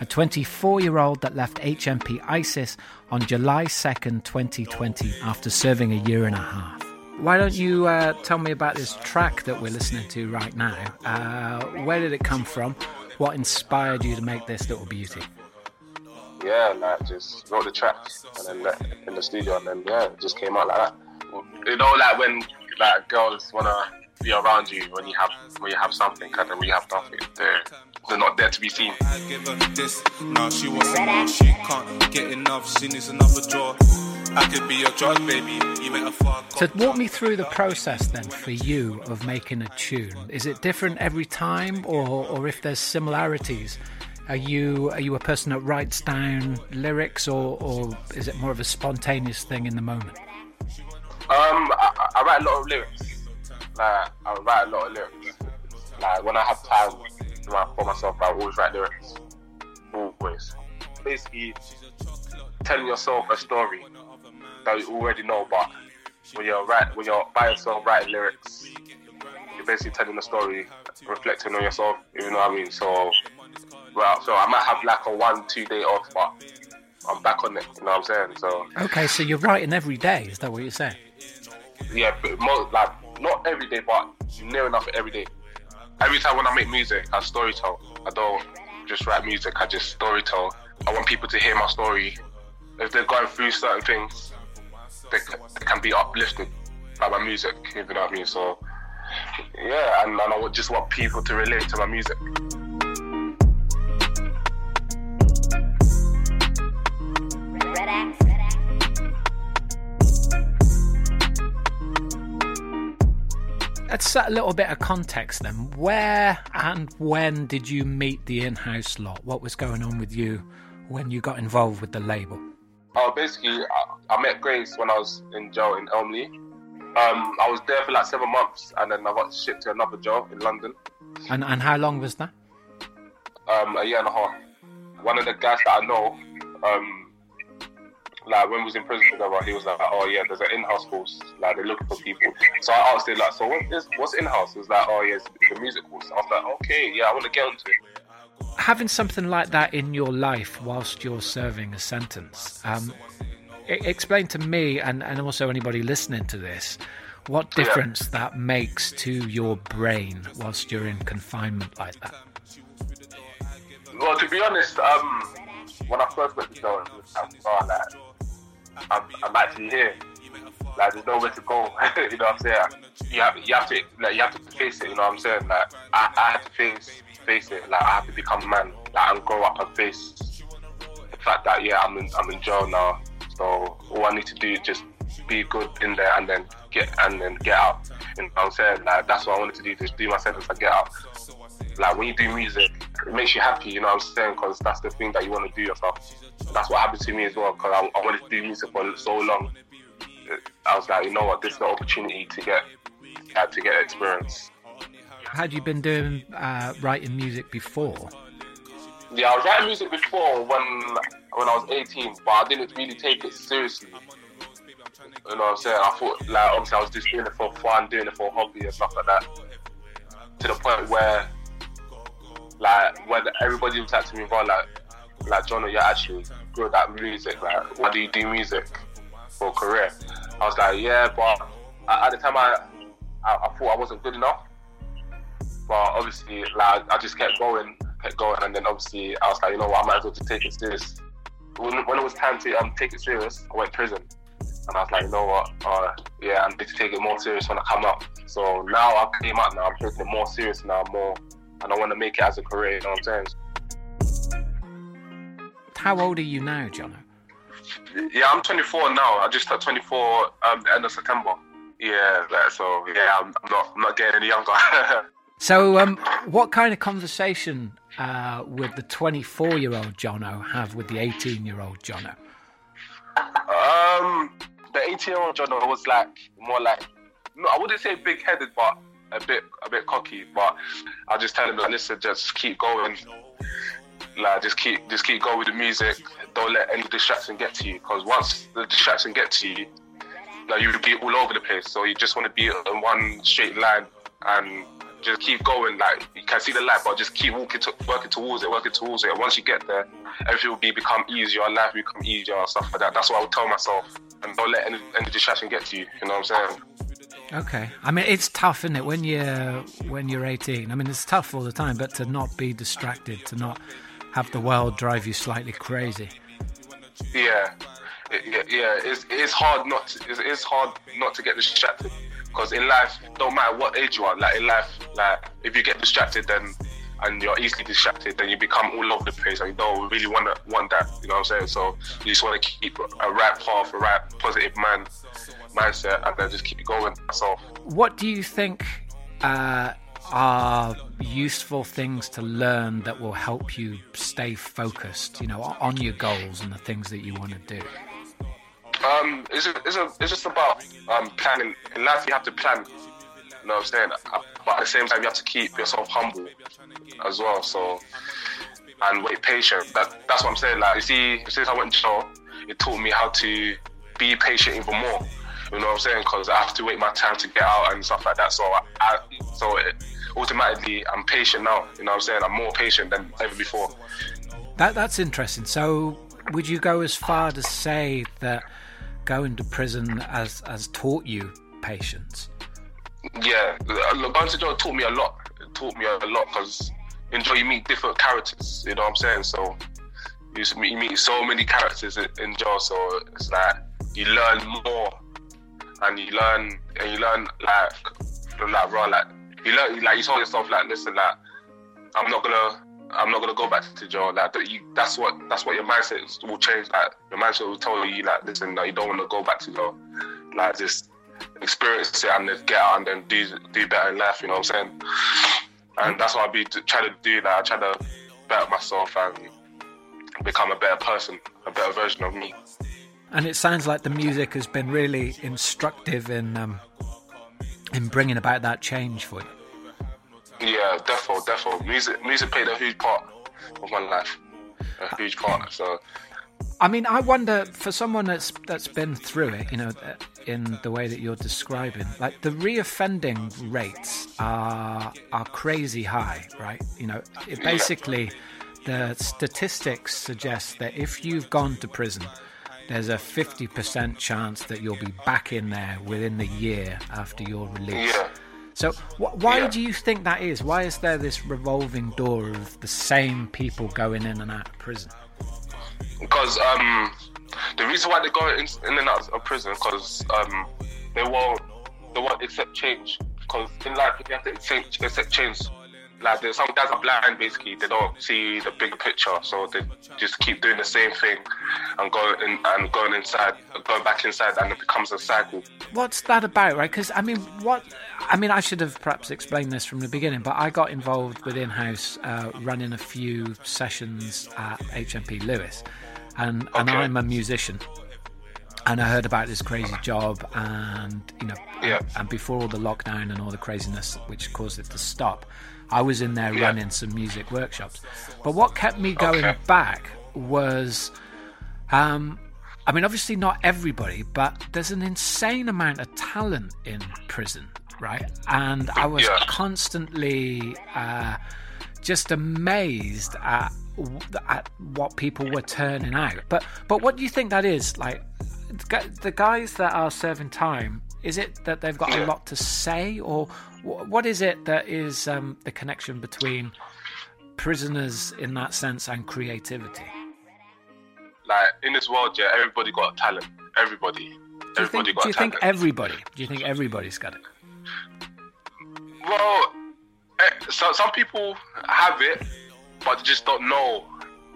S3: A 24-year-old that left HMP ISIS on July 2nd, 2020, after serving a year and a half. Why don't you uh, tell me about this track that we're listening to right now? Uh, where did it come from? What inspired you to make this little beauty?
S7: Yeah, like just wrote the track and then in the studio, and then yeah, it just came out like that. You know, like when like girls wanna be around you when you have when you have something, and then when you have nothing, they're they're not there to be seen.
S8: I give her this, now she wants more. She can't get enough. She needs another draw. I could be your drug, baby. You met a far
S3: So walk me through the process then for you of making a tune. Is it different every time, or or if there's similarities? Are you are you a person that writes down lyrics, or or is it more of a spontaneous thing in the moment?
S7: Um, I, I write a lot of lyrics. Like I write a lot of lyrics. Like when I have time for myself, I always write lyrics. Always. Basically, telling yourself a story that you already know, but when you're right, when you're by yourself writing lyrics, you're basically telling a story, reflecting on yourself. You know what I mean? So, well, so I might have like a one, two day off, but I'm back on it. You know what I'm saying? So.
S3: Okay, so you're writing every day. Is that what you're saying?
S7: Yeah, but more, like not every day, but near enough every day. Every time when I make music, I storytell. I don't just write music. I just storytell. I want people to hear my story. If they're going through certain things, they, they can be uplifted by my music. You know what I mean? So yeah, and, and I just want people to relate to my music.
S3: Let's set a little bit of context then. Where and when did you meet the in house lot? What was going on with you when you got involved with the label?
S7: Oh, basically, I, I met Grace when I was in jail in Elmley. Um, I was there for like seven months and then I got shipped to another jail in London.
S3: And and how long was that?
S7: Um, a year and a half. One of the guys that I know, um, like when we was in prison together, he was like, "Oh yeah, there's an in-house course. Like they're looking for people." So I asked him like, "So what is what's in-house?" He was like, "Oh yeah, it's the music course." I was like, "Okay, yeah, I want to get into it."
S3: Having something like that in your life whilst you're serving a sentence, um, explain to me and, and also anybody listening to this what difference yeah. that makes to your brain whilst you're in confinement like that.
S7: Well, to be honest, um, when I first went to jail, I was like, I'm, I'm actually here. Like there's nowhere to go. you know what I'm saying? You have you have to like you have to face it. You know what I'm saying? Like I, I have to face face it. Like I have to become a man. Like and grow up and face the fact that yeah I'm in I'm in jail now. So all I need to do is just be good in there and then get and then get out. You know what I'm saying? Like that's what I wanted to do. Just do my sentence and get out. Like when you do music, it makes you happy. You know what I'm saying? Because that's the thing that you want to do yourself that's what happened to me as well because I, I, wanted to do music for so long. I was like, you know what, this is the opportunity to get to get experience.
S3: Had you been doing uh, writing music before?
S7: Yeah, I was writing music before when when I was 18, but I didn't really take it seriously. You know what I'm saying? I thought, like, obviously, I was just doing it for fun, doing it for hobby and stuff like that. To the point where, like, when everybody was to me, about like, like John, you're actually good at music. Like, why do you do music for a career? I was like, yeah, but at the time I, I, I thought I wasn't good enough. But obviously, like I just kept going, kept going, and then obviously I was like, you know what, I might as well just take it serious. When, when it was time to um, take it serious, I went to prison. And I was like, you know what? Uh, yeah, I need to take it more serious when I come out. So now I came out now, I'm taking it more serious now, more, and I want to make it as a career. You know what I'm saying?
S3: How old are you now, Jono?
S7: Yeah, I'm 24 now. I just turned 24 um, the end of September. Yeah, so yeah, I'm not, I'm not getting any younger.
S3: so, um, what kind of conversation uh, would the 24 year old Jono have with the 18 year old Jono?
S7: Um, the 18 year old Jono was like more like, no, I wouldn't say big headed, but a bit a bit cocky. But I just tell him, like, listen, just keep going like just keep just keep going with the music. Don't let any distraction get to you because once the distraction get to you, like you'll be all over the place. So you just want to be on one straight line and just keep going. Like you can see the light, but just keep walking, to, working towards it, working towards it. Once you get there, everything will be become easier. Life will become easier and stuff like that. That's what I would tell myself. And don't let any, any distraction get to you. You know what I'm saying?
S3: Okay. I mean, it's tough, isn't it, when you're when you're 18? I mean, it's tough all the time, but to not be distracted, to not have the world drive you slightly crazy.
S7: Yeah, yeah, yeah. It's, it's hard not to, it's, it's hard not to get distracted because in life, don't matter what age you are, like in life, like if you get distracted, then and you're easily distracted, then you become all over the place and you don't really want to want that. You know what I'm saying? So you just want to keep a right path, a right positive mind mindset, and then just keep going. All.
S3: What do you think uh, are useful things to learn that will help you stay focused? You know, on your goals and the things that you want to do.
S7: Um, it's, it's, a, it's just about um, planning. In life, you have to plan. You know what I'm saying? But at the same time, you have to keep yourself humble as well. So, and wait patient. That, that's what I'm saying. Like, you see, since I went to show, it taught me how to be patient even more. You know what I'm saying? Because I have to wait my time to get out and stuff like that. So, I, so it, automatically, I'm patient now. You know what I'm saying? I'm more patient than ever before.
S3: That that's interesting. So, would you go as far to say that going to prison has has taught you patience?
S7: Yeah, going to jail taught me a lot. It taught me a lot because jail you meet different characters. You know what I'm saying? So you meet, so many characters in, jail. So it's like you learn more, and you learn and you learn like like bro, like you learn like you told yourself like listen like I'm not gonna I'm not gonna go back to jail. Like that you, that's what that's what your mindset will change. Like your mindset will tell you like listen, like, you don't want to go back to jail. Like just experience it and then get out and then do do better in life. You know what I'm saying? And that's what I be trying to do. Like I try to better myself and become a better person, a better version of me.
S3: And it sounds like the music has been really instructive in um, in bringing about that change for you.
S7: Yeah, defo, defo. Music, music played a huge part of my life, a huge part. So,
S3: I mean, I wonder for someone that's that's been through it, you know, in the way that you're describing, like the reoffending rates are are crazy high, right? You know, it basically the statistics suggest that if you've gone to prison, there's a 50% chance that you'll be back in there within the year after your release.
S7: yeah.
S3: So, wh- why
S7: Yeah.
S3: do you think that is? Why is there this revolving door of the same people going in and out of prison?
S7: because um, the reason why they go in, in and out of prison because um, they won't they won't accept change. Because in life, you have to accept, accept change. Like there's some guys are blind, basically. They don't see the big picture, so they just keep doing the same thing and going in, and going inside, going back inside, and it becomes a cycle.
S3: What's that about, right? Because I mean, what? I mean, I should have perhaps explained this from the beginning, but I got involved with in-house uh, running a few sessions at HMP Lewes, and and I'm a musician. And I heard about this crazy job, and you know,
S7: Yeah.
S3: and before all the lockdown and all the craziness which caused it to stop, I was in there
S7: Yeah.
S3: running some music workshops. But what kept me going
S7: Okay.
S3: back was, um, I mean, obviously not everybody, but there's an insane amount of talent in prison, right? And I was
S7: Yeah.
S3: constantly uh, just amazed at at what people were turning out. But but what do you think that is? Like the guys that are serving time, is it that they've got a lot to say, or what is it that is um, the connection between prisoners in that sense and creativity?
S7: Like in this world, yeah, everybody got talent. Everybody,
S3: Do you
S7: everybody
S3: think, do you think everybody? Do you think everybody's got it?
S7: Well, eh, so some people have it, but they just don't know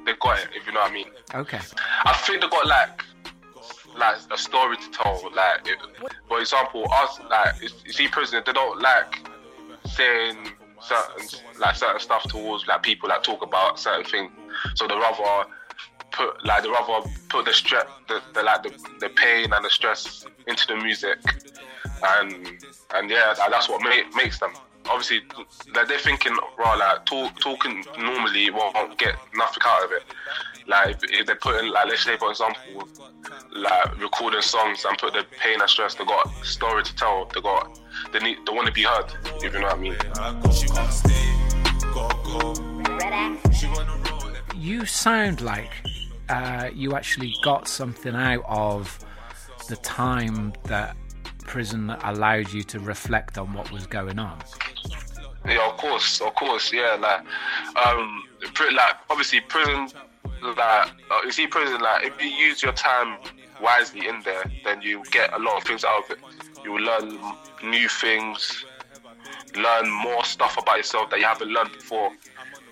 S7: they got it. If you know what I mean.
S3: Okay.
S7: I think they got like like a story to tell. Like, it, for example, us like you see, prisoners they don't like saying certain like certain stuff towards like people that talk about certain things. So they rather put like they rather put the stress, the, the like the, the pain and the stress into the music, and and yeah, that's what ma- makes them. Obviously, like they're thinking, well, like talk, talking normally won't get nothing out of it. Like if, if they put in, like let's say for example, like recording songs and put the pain and stress, they got a story to tell. They got they need they want to be heard. If you know what I mean.
S8: She wanna stay, gotta go. She wanna roll.
S3: You sound like uh, you actually got something out of the time that prison allowed you to reflect on what was going on.
S7: Yeah, of course, of course, yeah. Like, um, like obviously prison, like uh, you see prison, like if you use your time wisely in there, then you get a lot of things out of it. You learn new things. learn more stuff about yourself that you haven't learned before.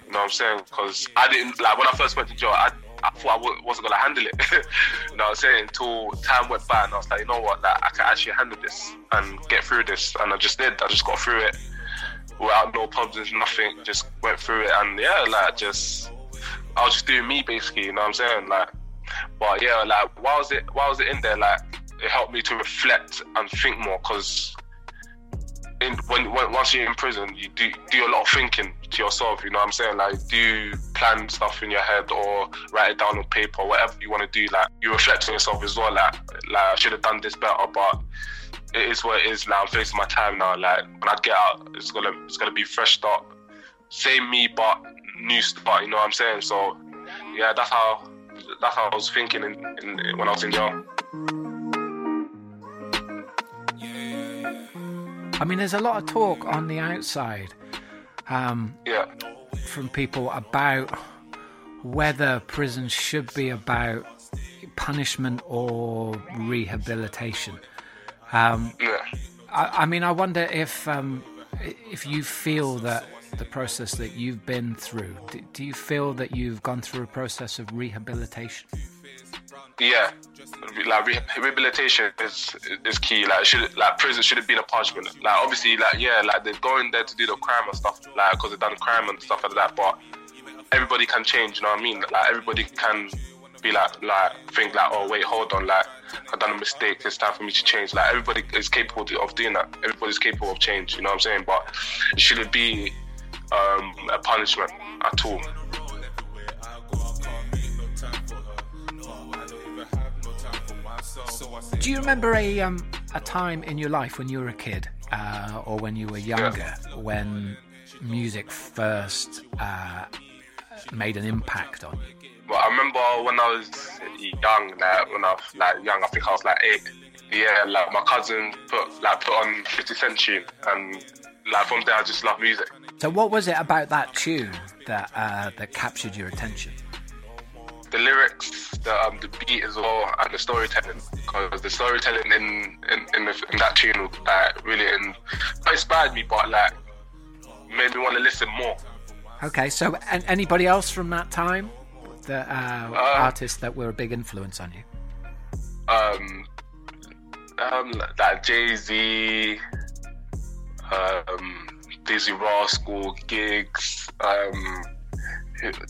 S7: You know what I'm saying? Because I didn't like when I first went to jail. I, I thought I wasn't gonna handle it. you know what I'm saying? Until time went by, and I was like, you know what? Like I can actually handle this and get through this, and I just did. I just got through it without no problems, nothing. Just went through it, and yeah, like just I was just doing me basically. You know what I'm saying? Like, but yeah, like why was it? Why was it in there? Like it helped me to reflect and think more because in, when, when once you're in prison, you do do a lot of thinking to yourself. You know what I'm saying? Like, do plan stuff in your head or write it down on paper, whatever you want to do. Like, you reflect on yourself as well. Like, like I should have done this better, but it is what it is. Now I'm facing my time now. Like, when I get out, it's gonna it's gonna be fresh start, same me, but new start. You know what I'm saying? So, yeah, that's how that's how I was thinking in, in, when I was in jail.
S3: I mean, there's a lot of talk on the outside um,
S7: Yeah.
S3: from people about whether prisons should be about punishment or rehabilitation. Um,
S7: Yeah.
S3: I, I mean, I wonder if um, if you feel that the process that you've been through, do, do you feel that you've gone through a process of rehabilitation?
S7: Yeah, like rehabilitation is is key. Like should like prison should have been a punishment. Like obviously, like yeah, like they're going there to do the crime and stuff, like because they've done crime and stuff like that. But everybody can change. You know what I mean? Like everybody can be like like think like oh wait hold on like I've done a mistake. It's time for me to change. Like everybody is capable of doing that. Everybody's capable of change. You know what I'm saying? But it shouldn't be um, a punishment at all.
S3: Do you remember a um, a time in your life when you were a kid uh, or when you were younger when music first uh, made an impact on you?
S7: But I remember when I was young, like when I was like young, I think I was like eight. Yeah, like my cousin put like put on 50 Cent tune, and like from there I just love music.
S3: So, what was it about that tune that uh, that captured your attention?
S7: The lyrics, the um, the beat as well, and the storytelling. Because the storytelling in in in, the, in that tune like really in, inspired me, but like made me want to listen more.
S3: Okay, so and anybody else from that time, the uh, artists that were a big influence on you?
S7: um, um, like Jay Z, um, Dizzee Rascal, Giggs. Um,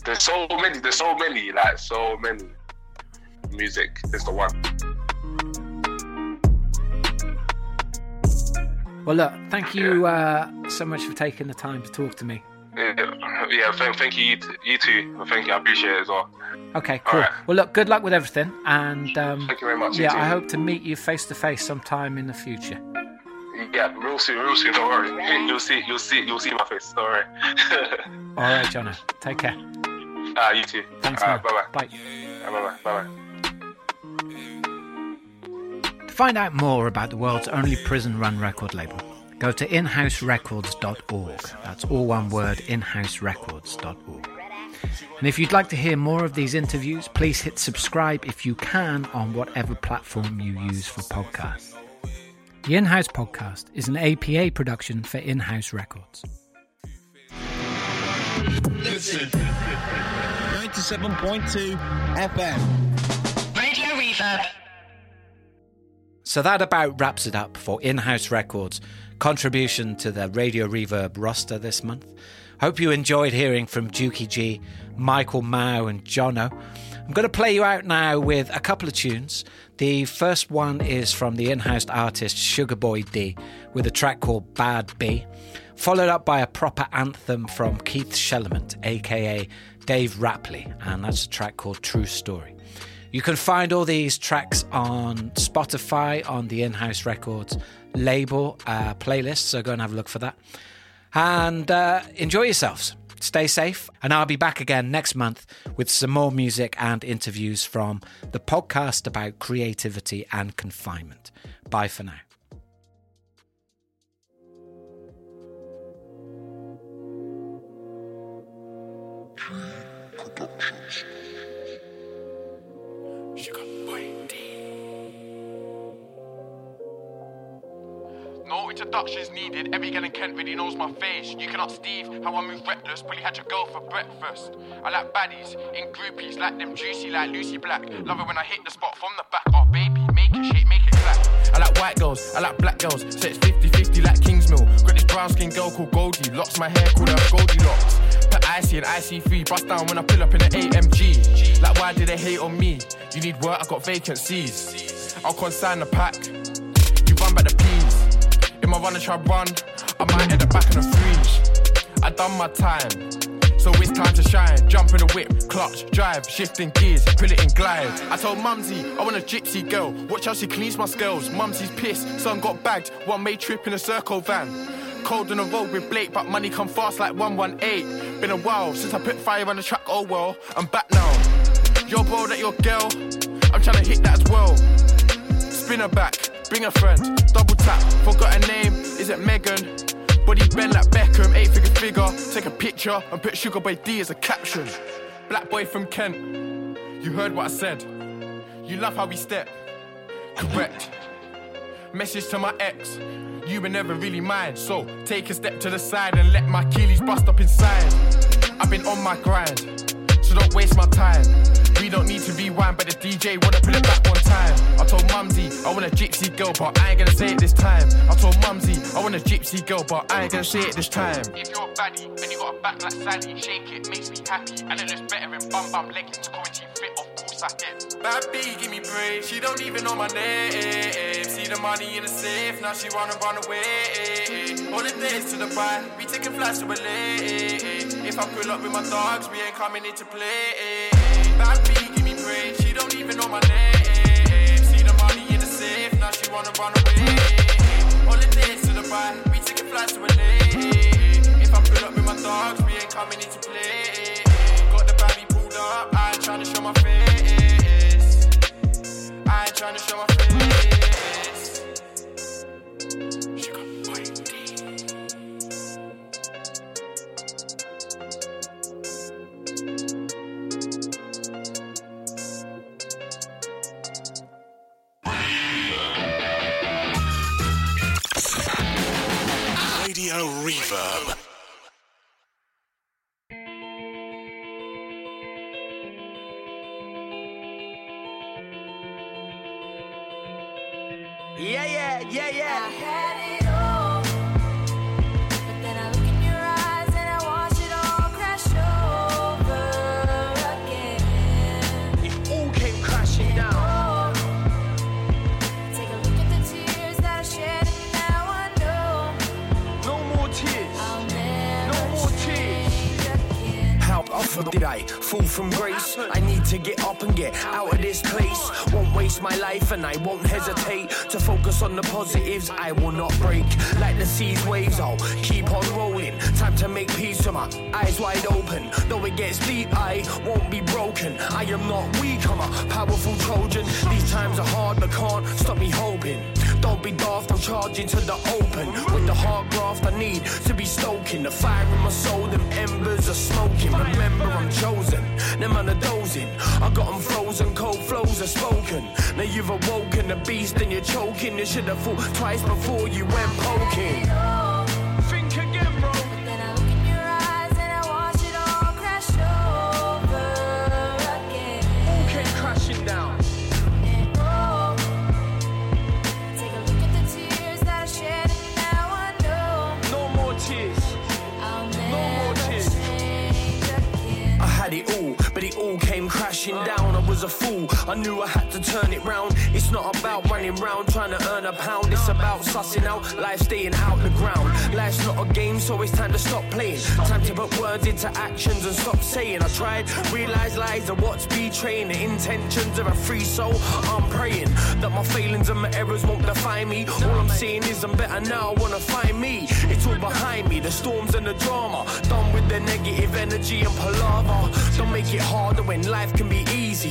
S7: there's so many. There's so many. Like so many. Music is the one.
S3: Well, look, thank you uh, so much for taking the time to talk to me.
S7: Yeah, yeah thank, thank you, you, too. Thank you, I appreciate it as well.
S3: Okay, cool.
S7: Alright.
S3: Well, look, good luck with everything, and um,
S7: Thank you very much,
S3: Yeah. I hope to meet you face to face sometime in the future.
S7: Yeah, real soon, real soon. Don't worry. You'll see, you'll see, you'll see my face. Don't worry.
S3: All right, Jono, take care.
S7: Ah, you too.
S3: Thanks,
S7: Ah,
S3: man.
S7: bye bye.
S3: Bye.
S7: Bye bye. Bye bye.
S3: To find out more about the world's only prison run record label, go to inhouserecords.org. That's all one word, inhouserecords.org. And if you'd like to hear more of these interviews, please hit subscribe if you can on whatever platform you use for podcasts. The In House Podcast is an APA production for In House Records.
S8: Listen. 97.2 FM.
S9: Radio Reverb.
S3: So that about wraps it up for In House Records' contribution to the Radio Reverb roster this month. Hope you enjoyed hearing from Dukey G, Michael Mao, and Jono. I'm going to play you out now with a couple of tunes. The first one is from the in house artist Sugarboy D with a track called Bad B, followed up by a proper anthem from Keith Shellement, aka Dave Rapley, and that's a track called True Story. You can find all these tracks on Spotify on the In House Records label uh, playlist, so go and have a look for that. And uh, enjoy yourselves. Stay safe, and I'll be back again next month with some more music and interviews from the podcast about creativity and confinement. Bye for now.
S8: No
S9: introductions needed. Every girl in Kent really knows my face. You can ask Steve how I move reckless. Probably had your girl for breakfast. I like baddies in groupies, like them juicy, like Lucy Black. Love it when I hit the spot from the back. Oh, baby, make it shake, make it clap. I like white girls, I like black girls. So it's 50 50 like Kingsmill. Got this brown skin girl called Goldie. Locks my hair, called her Goldilocks. Put icy and IC3. Bust down when I pull up in an AMG. Like, why did they hate on me? You need work, I got vacancies. I'll consign the pack. My try run, I might end up back in a freeze. I done my time. So it's time to shine. Jump in the whip, clutch, drive, shifting gears, pull it in glide. I told Mumsy, I want a gypsy girl. Watch how she cleans my scales. Mumsy's pissed, son got bagged. One made trip in a circle van. Cold on the road with Blake, but money come fast like 118. Been a while since I put fire on the track, oh well, I'm back now. Your bro, that your girl, I'm trying to hit that as well. Spin her back, bring a friend, double tap, forgot her name, is it Megan? Body bend like Beckham, eight figure figure. Take a picture and put Sugar Boy D as a caption. Black boy from Kent, you heard what I said. You love how we step, correct. Message to my ex, you were never really mine. So take a step to the side and let my Achilles bust up inside. I've been on my grind, so don't waste my time. We don't need to rewind, but the DJ wanna pull it back one time. I told Mumsy I want a gypsy girl, but I ain't gonna say it this time. I told Mumsy I want a gypsy girl, but I ain't gonna say it this time. If you're a baddie and you got a back like Sally, shake it makes me happy, and it looks better in bum bum leggings, quarantine fit. Of course I get. Bad B, give me praise. She don't even know my name. See the money in the safe, now she wanna run away. Holidays to the bar, we taking flights to LA. If I pull up with my dogs, we ain't coming into play. Bad B, give me praise. She don't even know my name. See the money in the safe, now she wanna run away. Holidays to the bar, we taking flights to LA. If I pull up with my dogs, we ain't coming into play. Got the baby pulled up, I ain't trying to show my face. I ain't trying to show my face.
S10: Radio Reverb.
S11: Sea's keep on rolling. Time to make peace to my eyes wide open. Though it gets deep, I won't be broken. I am not weak, I'm a powerful Trojan. These times are hard, but can't stop me hoping. Don't be daft, I'm charging to the open. With the hard graft, I need to be stoking. The fire in my soul, them embers are smoking. Remember, I'm chosen, them man are dozing. I got them frozen, cold flows are spoken. Now you've awoken the beast and you're choking. You should have thought twice before you went poking. Came crashing down.
S12: I
S11: was a fool, I knew I had to turn it round. It's not about running round trying to earn a pound, it's about sussing out life, staying out the ground. Life's not a game, so it's time to stop playing. Time to put words into actions and stop saying. I tried, realize lies are what's betraying the intentions of a free soul. I'm praying that my failings and my errors won't define me. All I'm saying is I'm better now, I wanna find me. It's all behind me, the storms and the drama. Done with the negative energy and palaver. Don't make it harder when life can be easy.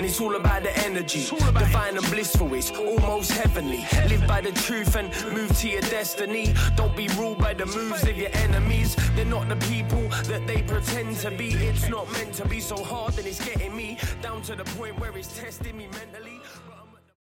S11: and it's all about the energy. Divine and blissful, it's almost heavenly. Live by the truth and move to your destiny. Don't be ruled by the moves of your enemies. They're not the people that they pretend to be. It's not meant to be so hard, and it's getting me down to the point where it's testing me mentally.